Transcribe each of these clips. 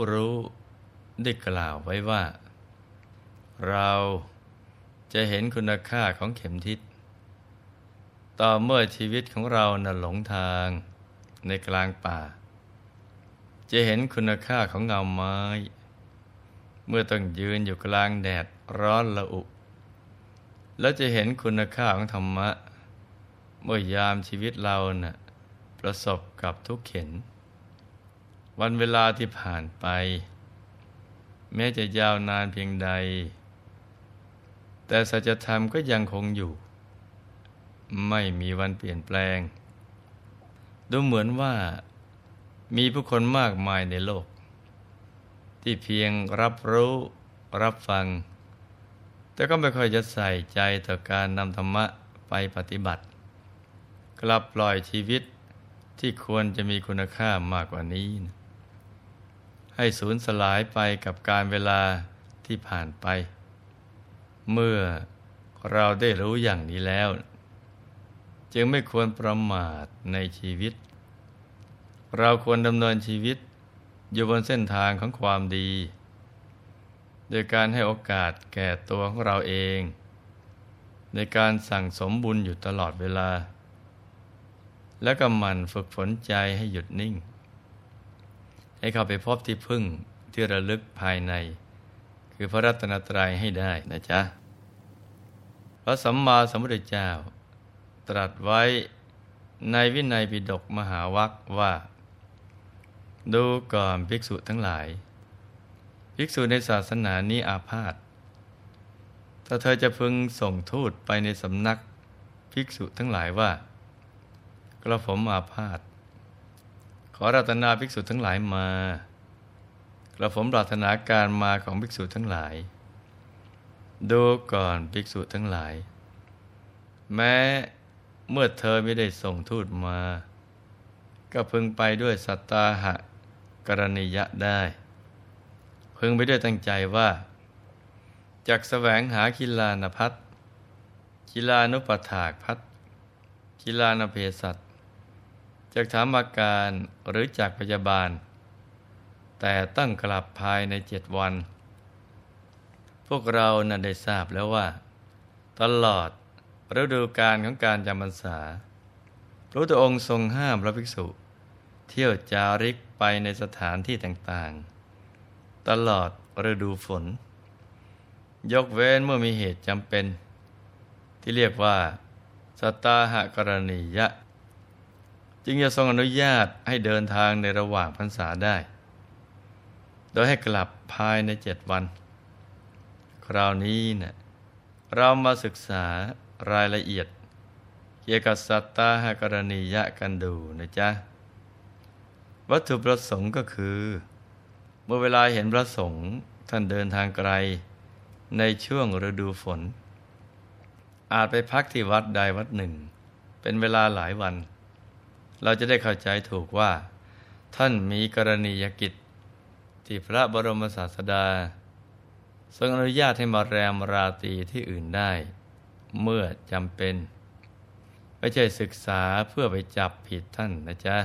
ผู้รู้ได้กล่าวไว้ว่า เราจะเห็นคุณค่าของเข็มทิศ ต่อเมื่อชีวิตของเราน่ะหลงทางในกลางป่า จะเห็นคุณค่าของเงาไม้ เมื่อต้องยืนอยู่กลางแดดร้อนละอุ แล้วจะเห็นคุณค่าของธรรมะ เมื่อยามชีวิตเรานะ่ะประสบกับทุกเข็น วันเวลาที่ผ่านไป แม้จะยาวนานเพียงใด แต่สัจธรรมก็ยังคงอยู่ ไม่มีวันเปลี่ยนแปลง ดูเหมือนว่ามีผู้คนมากมายในโลก ที่เพียงรับรู้รับฟัง แต่ก็ไม่ค่อยจะใส่ใจต่อการนำธรรมะไปปฏิบัติ กลับปล่อยชีวิตที่ควรจะมีคุณค่ามากกว่านี้ ให้สูญสลายไปกับการเวลาที่ผ่านไป เมื่อเราได้รู้อย่างนี้แล้ว จึงไม่ควรประมาทในชีวิต เราควรดำเนินชีวิตอยู่บนเส้นทางของความดี โดยการให้โอกาสแก่ตัวของเราเอง ในการสั่งสมบุญอยู่ตลอดเวลา และก็มันฝึกฝนใจให้หยุดนิ่ง ให้เข้าไปพบที่พึ่งที่ระลึกภายใน คือพระรัตนตรัยให้ได้นะจ๊ะ พระสัมมาสัมพุทธเจ้า ตรัสไว้ในวินัยปิฎกมหาวัคว่า ดูก่อนภิกษุทั้งหลาย ภิกษุในศาสนานี้อาพาธถ้าเธอจะพึงส่งทูตไปในสำนักภิกษุทั้งหลายว่ากระผมอาพาธ ขอรัตนาภิกษุทั้งหลายมากระผมปรารถนาการมาของภิกษุทั้งหลาย ดูก่อนภิกษุทั้งหลาย แม้เมื่อเธอไม่ได้ส่งทูตมา ก็พึงไปด้วยสัตตาหะกรณียะได้ พึงไปด้วยตั้งใจว่าจากแสวงหาคิลานพัฒคิลานุปถากพัฒคิลานเพสัต จากถามอาการหรือจากพยาบาล แต่ตั้งกลับภายในเจ็ดวัน พวกเราน่ะได้ทราบแล้วว่า ตลอดฤดูการของการจำพรรษา พระพุทธองค์ทรงห้ามพระภิกษุ เที่ยวจาริกไปในสถานที่ต่างๆ ตลอดฤดูฝน ยกเว้นเมื่อมีเหตุจำเป็น ที่เรียกว่า สตาหกรณียะ จึงจะทรงอนุญาตให้เดินทางในระหว่างพรรษาได้ โดยให้กลับภายในเจ็ดวัน คราวนี้เนะ่ยเรามาศึกษารายละเอียด เกี่ยวกับสัตตาหกรณียะกันดูนะจ๊ะ วัตถุประสงค์ก็คือ เมื่อเวลาเห็นพระสงฆ์ท่านเดินทางไกล ในช่วงฤดูฝน อาจไปพักที่วัดใดวัดหนึ่ง เป็นเวลาหลายวัน เราจะได้เข้าใจถูกว่า ท่านมีกรณียกิจ ที่พระบรมศาสดา ทรงอนุญาตให้มาแรมราตรีที่อื่นได้ เมื่อจำเป็น ไม่ใช่ศึกษาเพื่อไปจับผิดท่านนะจ๊ะ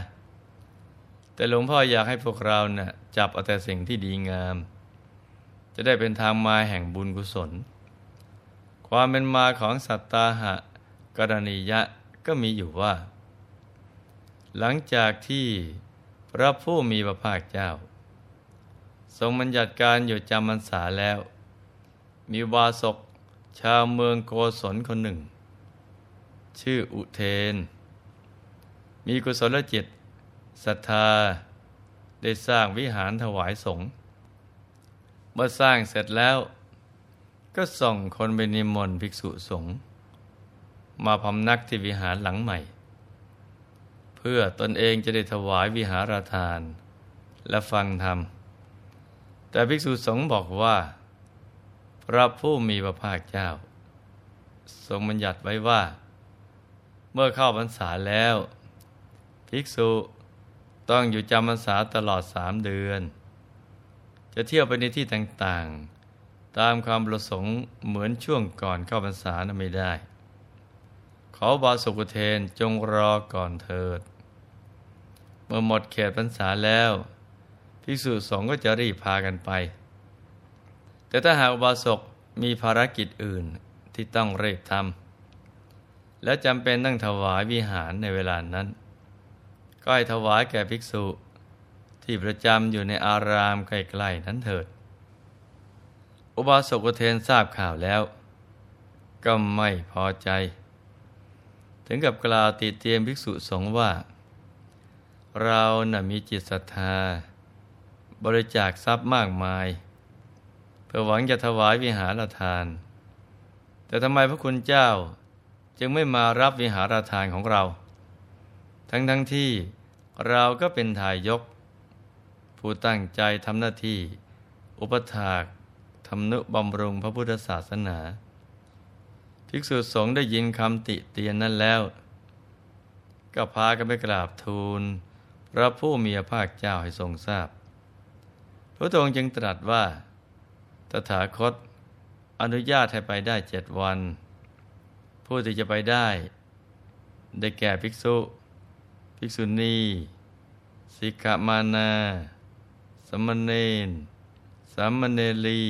แต่หลวงพ่ออยากให้พวกเราเนะ่ะจับเอาแต่สิ่งที่ดีงาม จะได้เป็นทางมาแห่งบุญกุศล ความเป็นมาของสัตตาหะกรณียะก็มีอยู่ว่า หลังจากที่พระผู้มีพระภาคเจ้า ทรงบัญญัติการอยู่จำพรรษาแล้ว มีวาสกชาวเมืองโกศลคนหนึ่ง ชื่ออุเทน มีกุศลจิตศรัทธาได้สร้างวิหารถวายสงฆ์เมื่อสร้างเสร็จแล้ว ก็ส่งคนไปนิมนต์ภิกษุสงฆ์มาพำนักที่วิหารหลังใหม่ พื่อตนเองจะได้ถวายวิหารทาน และฟังธรรม แต่ภิกษุสงฆ์บอกว่า พระผู้มีพระภาคเจ้า ทรงบัญญัติไว้ว่า เมื่อเข้าพรรษาแล้ว ภิกษุต้องอยู่จำพรรษาตลอดสามเดือน จะเที่ยวไปในที่ต่างๆ ตามความประสงค์เหมือนช่วงก่อนเข้าพรรษานั้นไม่ได้ขอบาสุกุเทนจงรอก่อนเถิด เมื่อหมดเขตพรรษาแล้วภิกษุสงฆ์ก็จะรีบพากันไป แต่ถ้าหากอุบาสกมีภารกิจอื่นที่ต้องเรีบทำและจำเป็นต้องถวายวิหารในเวลานั้น ก็ให้ถวายแก่ภิกษุที่ประจำอยู่ในอารามใกล้ๆนั้นเถิด อุบาสกเทนทราบข่าวแล้ว ก็ไม่พอใจ ถึงกับกล่าวติเตียมภิกษุสงฆ์ว่า เราน่ะมีจิตศรัทธา บริจาคทรัพย์มากมาย เพื่อหวังจะถวายวิหารทาน แต่ทำไมพระคุณเจ้าจึงไม่มารับวิหารทานของเรา ทั้งทั้งที่เราก็เป็นทายก ผู้ตั้งใจทำหน้าที่ อุปถากทำนุบำรุงพระพุทธศาสนา ภิกษุสงฆ์ได้ยินคำติเตียนนั้นแล้ว ก็พากันไปกราบทูล พระผู้มีพระภาคเจ้าให้ทรงทราบ พระองค์จึงตรัสว่า ตถาคต อนุญาตให้ไปได้เจ็ดวัน ผู้ที่จะไปได้ ได้แก่ภิกษุ ภิกษุณีสิกขามานา สมณเณรสามเณรี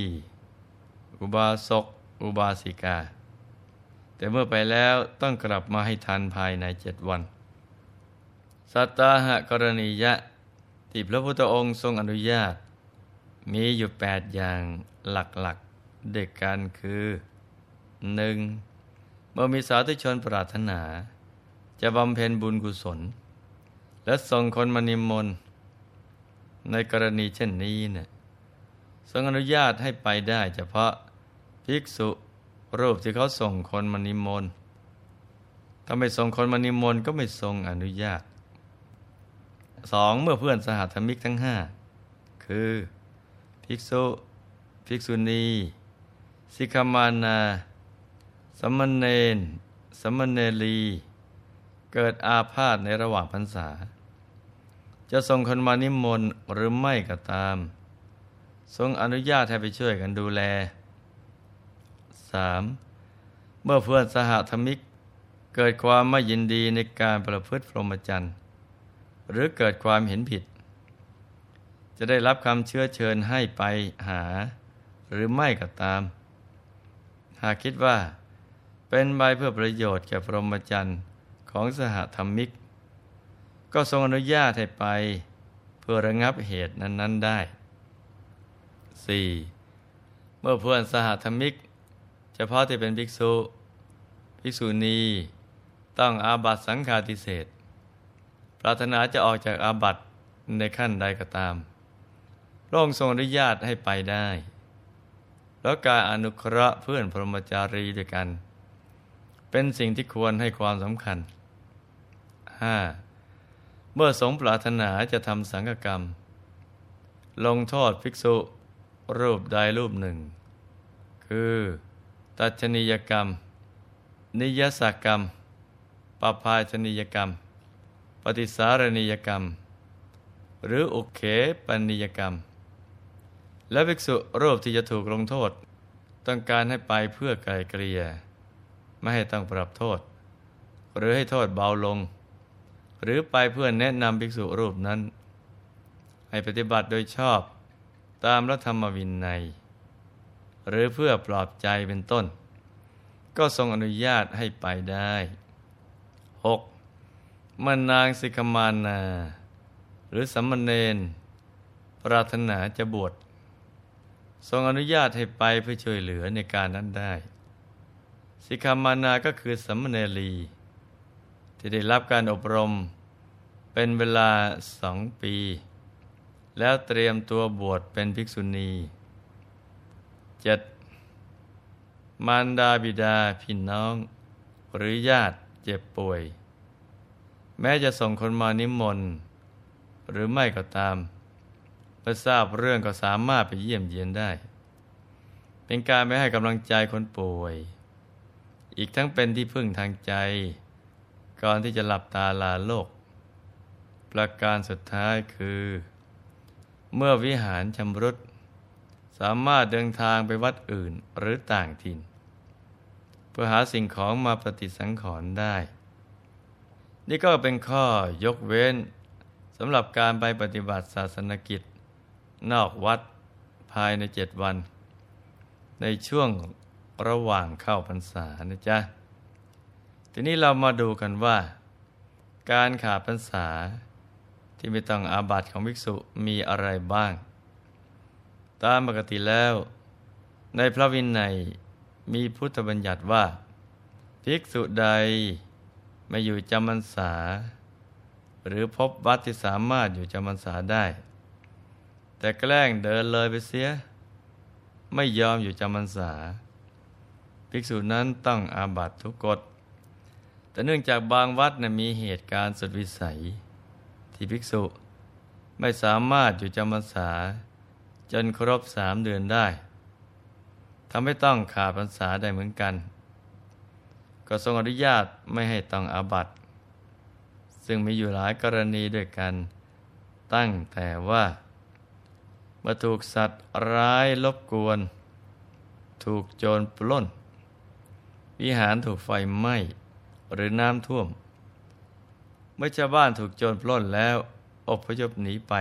อุบาสก อุบาสิกา แต่เมื่อไปแล้วต้องกลับมาให้ทันภายในเจ็ดวัน สัตตาหะกรณียะ ที่พระพุทธองค์ทรงอนุญาต มีอยู่แปดอย่างหลักๆเด็กกันคือหนึ่งเมื่อมีสาธุชนปรารถนา จะบำเพ็ญบุญกุศล และส่งคนมานิมนต์ในกรณีเช่นนี้เนะี่ยทรงอนุญาตให้ไปได้เฉพาะภิกษุรูปที่เขาส่งคนมานิมนต์ถ้าไม่ส่งคนมานิมนต์ก็ไม่ทรงอนุญาต สองเมื่อเพื่อนสหธรรมิกทั้งห้าคือภิกษุภิกษุณีสิกมานาสมณเณรสมณเณรี เกิดอาพาธในระหว่างพรรษา จะส่งคนมานิมนต์หรือไม่ก็ตาม ทรงอนุญาตให้ไปช่วยกันดูแล 3. เมื่อเพื่อนสหธรรมิก เกิดความไม่ยินดีในการประพฤติพรหมจรรย์ หรือเกิดความเห็นผิด จะได้รับคำเชื้อเชิญให้ไปหา หรือไม่ก็ตาม หากคิดว่า เป็นใบเพื่อประโยชน์แก่พรหมจรรย์ของสหธรรมิก ก็ทรงอนุญาตให้ไปเพื่อระงับเหตุนั้น ๆได้ 4. เมื่อเพื่อนสหธรรมิกเฉพาะที่เป็นภิกษุ ภิกษุณีต้องอาบัตสังฆาทิเศษ ปรารถนาจะออกจากอาบัตในขั้นใดก็ตามพระองค์ทรงอนุญาตให้ไปได้ แล้วการอนุเคราะห์เพื่อนพรหมจารีด้วยกัน เป็นสิ่งที่ควรให้ความสำคัญ 5. เมื่อสงปรารถนาจะทำสังฆกรรม ลงโทษภิกษุ รูปใดรูปหนึ่ง คือ ตัชนียกรรม นิยสกรรมปภาชนียกรรม ปฏิสารณียกรรม หรืออุเขปนิยกรรม และภิกษุรูปที่จะถูกลงโทษ ต้องการให้ไปเพื่อไกลเกลี่ยไม่ให้ต้องปรับโทษ หรือให้โทษเบาลง หรือไปเพื่อแนะนำภิกษุรูปนั้น ให้ปฏิบัติโดยชอบตามรัฐธรรมวินัย หรือเพื่อปลอบใจเป็นต้น ก็ทรงอนุญาตให้ไปได้ 6. มันนางสิกมานา หรือสัมมเนนปรารถนาจะบวชทรงอนุญาตให้ไปเพื่อช่วยเหลือในการนั้นได้ สิกขามานาก็คือสัมมเนรีที่ได้รับการอบรมเป็นเวลาสองปี แล้วเตรียมตัวบวชเป็นภิกษุณีเจ็ดมารดาบิดาพี่น้อง หรือญาติเจ็บป่วย แม้จะส่งคนมานิมนต์หรือไม่ก็ตามเมื่อทราบเรื่องก็สามารถไปเยี่ยมเยียนได้ เป็นการไม่ให้กำลังใจคนป่วย อีกทั้งเป็นที่พึ่งทางใจ ก่อนที่จะหลับตาลาโลก ประการสุดท้ายคือ เมื่อวิหารชำรุดสามารถเดินทางไปวัดอื่นหรือต่างถิ่น เพื่อหาสิ่งของมาปฏิสังขรณ์ได้ นี่ก็เป็นข้อยกเว้นสำหรับการไปปฏิบัติศาสนกิจ นอกวัดภายในเจ็ดวัน ในช่วงระหว่างเข้าพรรษานะจ๊ะ ทีนี้เรามาดูกันว่า การขาดพรรษาที่ไม่ต้องอาบัติของภิกษุมีอะไรบ้าง ตามปกติแล้ว ในพระวินัยมีพุทธบัญญัติว่า ภิกษุใด ไม่อยู่จำพรรษา หรือพบวัดที่สามารถอยู่จำพรรษาได้ แต่แกล้งเดินเลยไปเสีย ไม่ยอมอยู่จำพรรษา ภิกษุนั้นต้องอาบัตทุกกฎแต่เนื่องจากบางวัดนะมีเหตุการณ์สุดวิสัย ที่ภิกษุไม่สามารถอยู่จำพรรษา จนครบสามเดือนได้ทำให้ต้องขาดพรรษาได้เหมือนกัน ก็ทรงอนุญาตไม่ให้ต้องอาบัตซึ่งมีอยู่หลายกรณีด้วยกันตั้งแต่ว่าเมื่อถูกสัตว์ร้ายรบกวน ถูกโจรปล้น วิหารถูกไฟไหม้หรือน้ำท่วม เมื่อชาวบ้านถูกโจรปล้นแล้วอบพยพหนีไป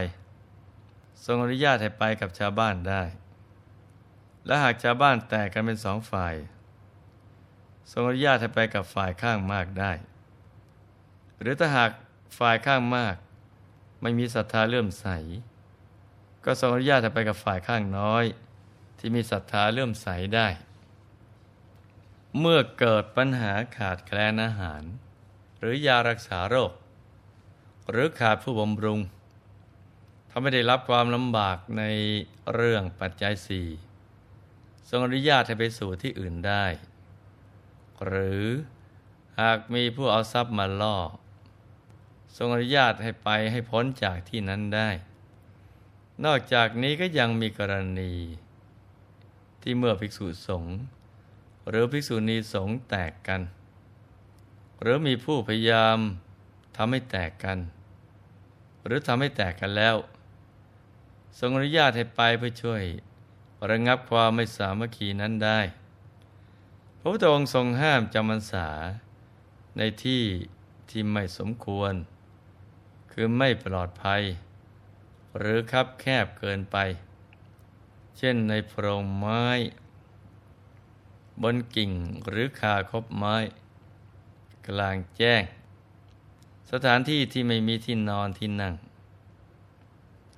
ทรงอนุญาตให้ไปกับชาวบ้านได้ และหากชาวบ้านแตกกันเป็นสองฝ่าย ทรงอนุญาตให้ไปกับฝ่ายข้างมากได้ หรือถ้าหากฝ่ายข้างมาก ไม่มีศรัทธาเลื่อมใส ก็ทรงอนุญาตให้ไปกับฝ่ายข้างน้อย ที่มีศรัทธาเลื่อมใสได้ เมื่อเกิดปัญหาขาดแคลนอาหาร หรือยารักษาโรค หรือขาดผู้บำรุงทำให้ได้รับความลำบากในเรื่องปัจจัยสี่ทรงอนุญาตให้ไปสู่ที่อื่นได้ หรือหากมีผู้เอาทรัพย์มาล่อ ทรงอนุญาตให้ไปให้พ้นจากที่นั้นได้ นอกจากนี้ก็ยังมีกรณี ที่เมื่อภิกษุสงฆ์หรือภิกษุณีสงฆ์แตกกัน หรือมีผู้พยายามทำให้แตกกัน หรือทำให้แตกกันแล้ว ทรงอนุญาตให้ไปเพื่อช่วยระงับความไม่สามัคคีนั้นได้ พระพุทธองค์ทรงห้ามจำพรรษาในที่ที่ไม่สมควร คือไม่ปลอดภัย หรือคับแคบเกินไป เช่นในโพรงไม้ บนกิ่งหรือคาคบไม้ กลางแจ้ง สถานที่ที่ไม่มีที่นอนที่นั่ง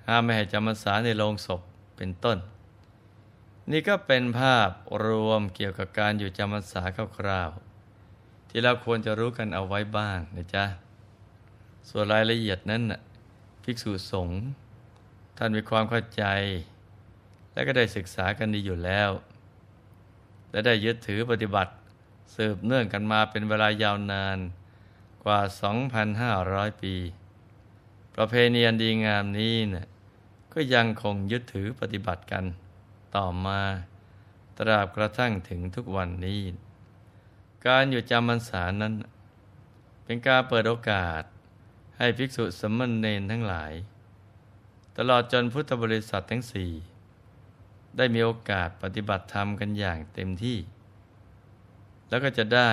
ห้ามไม่ให้จำพรรษาในโรงศพเป็นต้น นี่ก็เป็นภาพรวมเกี่ยวกับการอยู่จำพรรษาคร่าวๆที่เราควรจะรู้กันเอาไว้บ้างนะจ๊ะ ส่วนรายละเอียดนั้นน่ะภิกษุสงฆ์ท่านมีความเข้าใจ และก็ได้ศึกษากันดีอยู่แล้ว และได้ยึดถือปฏิบัติสืบเนื่องกันมาเป็นเวลายาวนานกว่า 2,500 ปี ประเพณีอันดีงามนี้นะ่ะก็ยังคงยึดถือปฏิบัติกัน ต่อมา ตราบกระทั่งถึงทุกวันนี้ การอยู่จำพรรษานั้น เป็นการเปิดโอกาสให้ภิกษุสมณเณรทั้งหลาย ตลอดจนพุทธบริษัททั้งสี่ได้มีโอกาสปฏิบัติธรรมกันอย่างเต็มที่ แล้วก็จะได้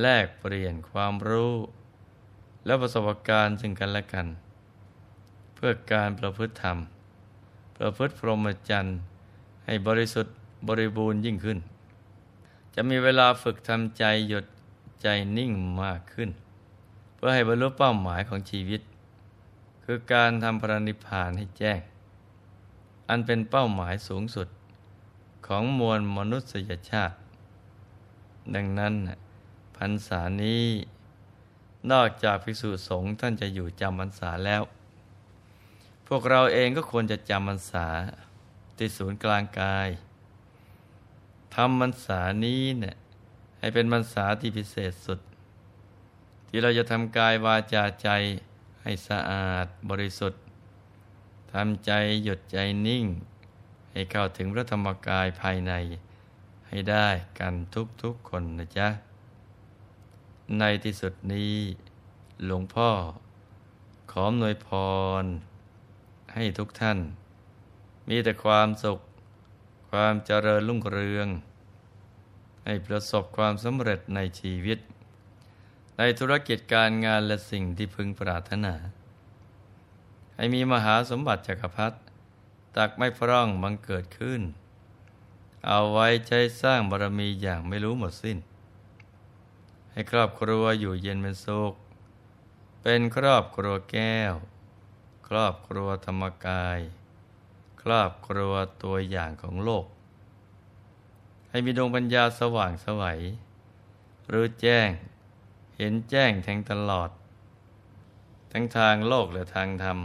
แลกเปลี่ยนความรู้ และประสบการณ์ซึ่งกันและกัน เพื่อการประพฤติธรรม ประพฤติพรหมจรรย์ ให้บริสุทธิ์บริบูรณ์ยิ่งขึ้น จะมีเวลาฝึกทำใจหยุดใจนิ่งมากขึ้น เพื่อให้บรรลุเป้าหมายของชีวิต คือการทำพระนิพพานให้แจ้ง อันเป็นเป้าหมายสูงสุดของมวลมนุษยชาติ ดังนั้นพรรษานี้ นอกจากภิกษุสงฆ์ท่านจะอยู่จำพรรษาแล้ว พวกเราเองก็ควรจะจำพรรษา ที่ศูนย์กลางกายทำพรรษานี้เนี่ยให้เป็นพรรษาที่พิเศษสุด ที่เราจะทำกายวาจาใจให้สะอาดบริสุทธิ์ทำใจหยุดใจนิ่ง ให้เข้าถึงพระธรรมกายภายใน ให้ได้กันทุกๆคนนะจ๊ะ ในที่สุดนี้ หลวงพ่อ ขอหน่วยพร ให้ทุกท่าน มีแต่ความสุข ความเจริญรุ่งเรือง ให้ประสบความสำเร็จในชีวิต ในธุรกิจการงานและสิ่งที่พึงปรารถนา ให้มีมหาสมบัติจักรพรรดิตักไม่พร่องบังเกิดขึ้น เอาไว้ใช้สร้างบารมีอย่างไม่รู้หมดสิ้น ให้ครอบครัวอยู่เย็นเป็นสุข เป็นครอบครัวแก้ว ครอบครัวธรรมกาย รอบครัวตัวอย่างของโลก ให้มีดวงปัญญาสว่างสวัยรู้แจ้ง เห็นแจ้งแทงตลอด ทั้งทางโลกและทางธรรม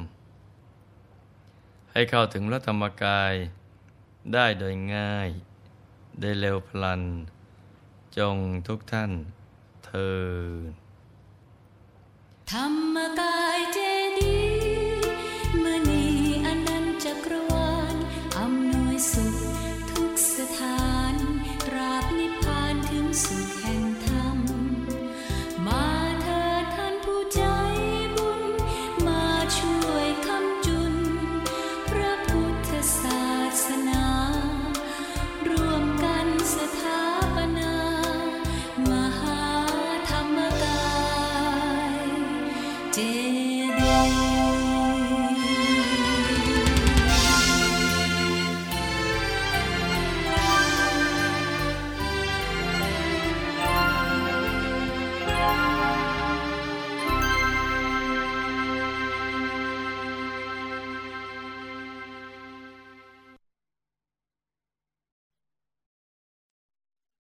ให้เข้าถึงพระธรรมกายได้โดยง่าย ได้เร็วพลัน จงทุกท่านเธอญธรรมกายเจดี